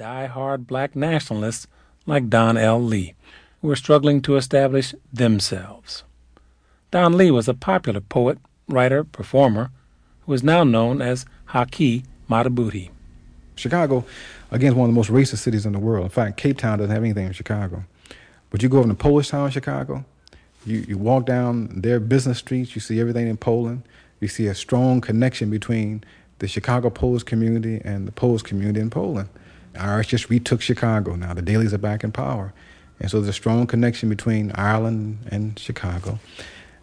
die-hard black nationalists like Don L. Lee, who were struggling to establish themselves. Don Lee was a popular poet, writer, performer, who is now known as Haki Madhubuti. Chicago, again, is one of the most racist cities in the world. In fact, Cape Town doesn't have anything in Chicago. But you go over to Polish town in Chicago, you, you walk down their business streets, you see everything in Poland. You see a strong connection between the Chicago Polish community and the Polish community in Poland. Irish just retook Chicago now. The Daleys are back in power. And so there's a strong connection between Ireland and Chicago.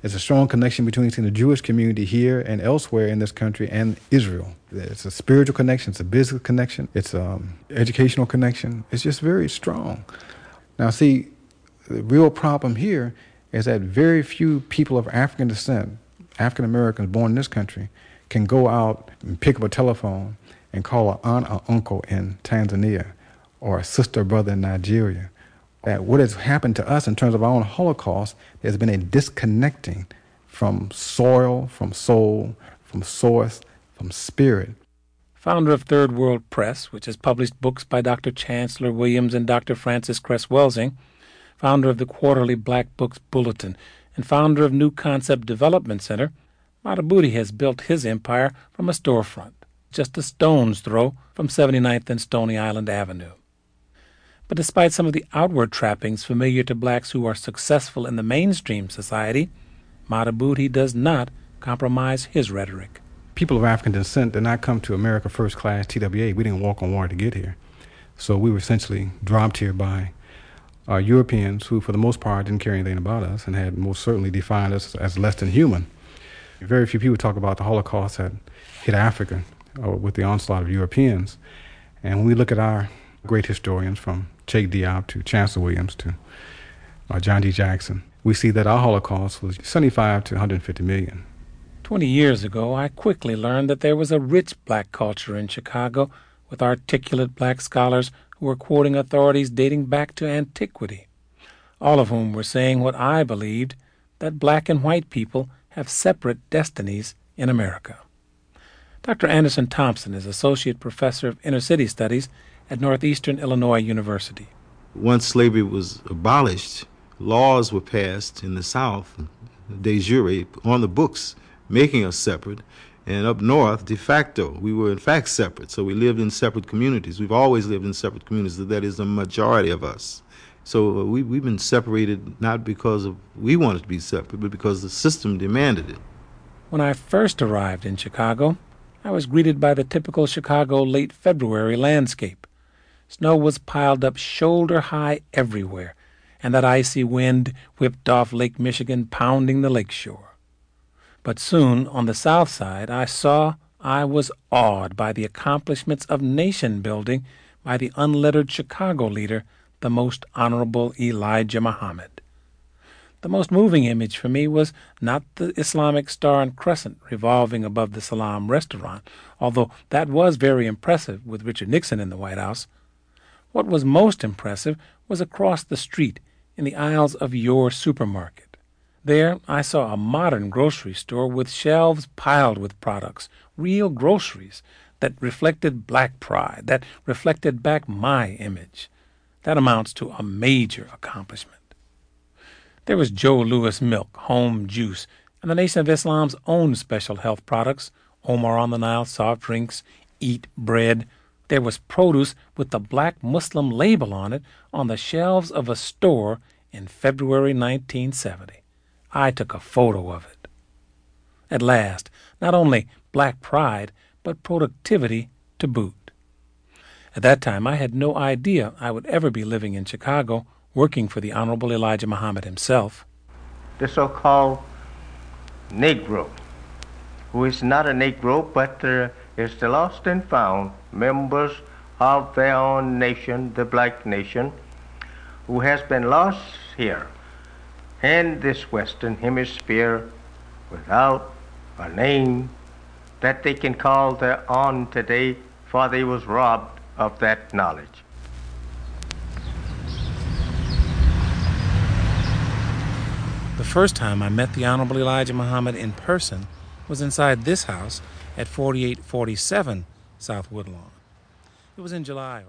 There's a strong connection between the Jewish community here and elsewhere in this country and Israel. It's a spiritual connection, it's a business connection, it's an educational connection. It's just very strong. Now, see, the real problem here is that very few people of African descent, African Americans born in this country, can go out and pick up a telephone and call an aunt or uncle in Tanzania or a sister or brother in Nigeria. That what has happened to us in terms of our own Holocaust, there's been a disconnecting from soil, from soul, from source, from spirit. Founder of Third World Press, which has published books by Dr. Chancellor Williams and Dr. Frances Cress Welsing, founder of the quarterly Black Books Bulletin, and founder of New Concept Development Center, Madhubuti has built his empire from a storefront, just a stone's throw from 79th and Stony Island Avenue. But despite some of the outward trappings familiar to blacks who are successful in the mainstream society, Madhubuti does not compromise his rhetoric. People of African descent did not come to America first class TWA. We didn't walk on water to get here. So we were essentially dropped here by uh, Europeans who, for the most part, didn't care anything about us and had most certainly defined us as less than human. Very few people talk about the Holocaust that hit Africa with the onslaught of Europeans. And when we look at our great historians, from Cheikh Diop to Chancellor Williams to uh, John G. Jackson, we see that our Holocaust was 75 to 150 million. Twenty years ago, I quickly learned that there was a rich black culture in Chicago with articulate black scholars who were quoting authorities dating back to antiquity, all of whom were saying what I believed that black and white people have separate destinies in America. Dr. Anderson Thompson is Associate Professor of Inner City Studies at Northeastern Illinois University. Once slavery was abolished, laws were passed in the South, de jure, on the books, making us separate. And up north, de facto, we were in fact separate. So we lived in separate communities. We've always lived in separate communities. That is the majority of us. So uh, we, we've been separated not because of we wanted to be separate, but because the system demanded it. When I first arrived in Chicago, I was greeted by the typical Chicago late February landscape. Snow was piled up shoulder high everywhere, and that icy wind whipped off Lake Michigan, pounding the lake shore. But soon, on the south side, I saw I was awed by the accomplishments of nation building by the unlettered Chicago leader, the Most Honorable Elijah Muhammad. The most moving image for me was not the Islamic star and crescent revolving above the Salaam restaurant, although that was very impressive with Richard Nixon in the White House. What was most impressive was across the street in the aisles of your supermarket. There I saw a modern grocery store with shelves piled with products, real groceries, that reflected black pride, that reflected back my image. That amounts to a major accomplishment. There was Joe Louis milk, home juice, and the Nation of Islam's own special health products, Omar on the Nile soft drinks, Eat bread. There was produce with the black Muslim label on it on the shelves of a store in February 1970. I took a photo of it. At last, not only black pride, but productivity to boot. At that time, I had no idea I would ever be living in Chicago working for the Honorable Elijah Muhammad himself. The so called Negro, who is not a Negro but uh, is the lost and found members of their own nation, the black nation, who has been lost here in this Western Hemisphere without a name that they can call their own today, for they was robbed of that knowledge. First time I met the Honorable Elijah Muhammad in person was inside this house at 4847 South Woodlawn. It was in July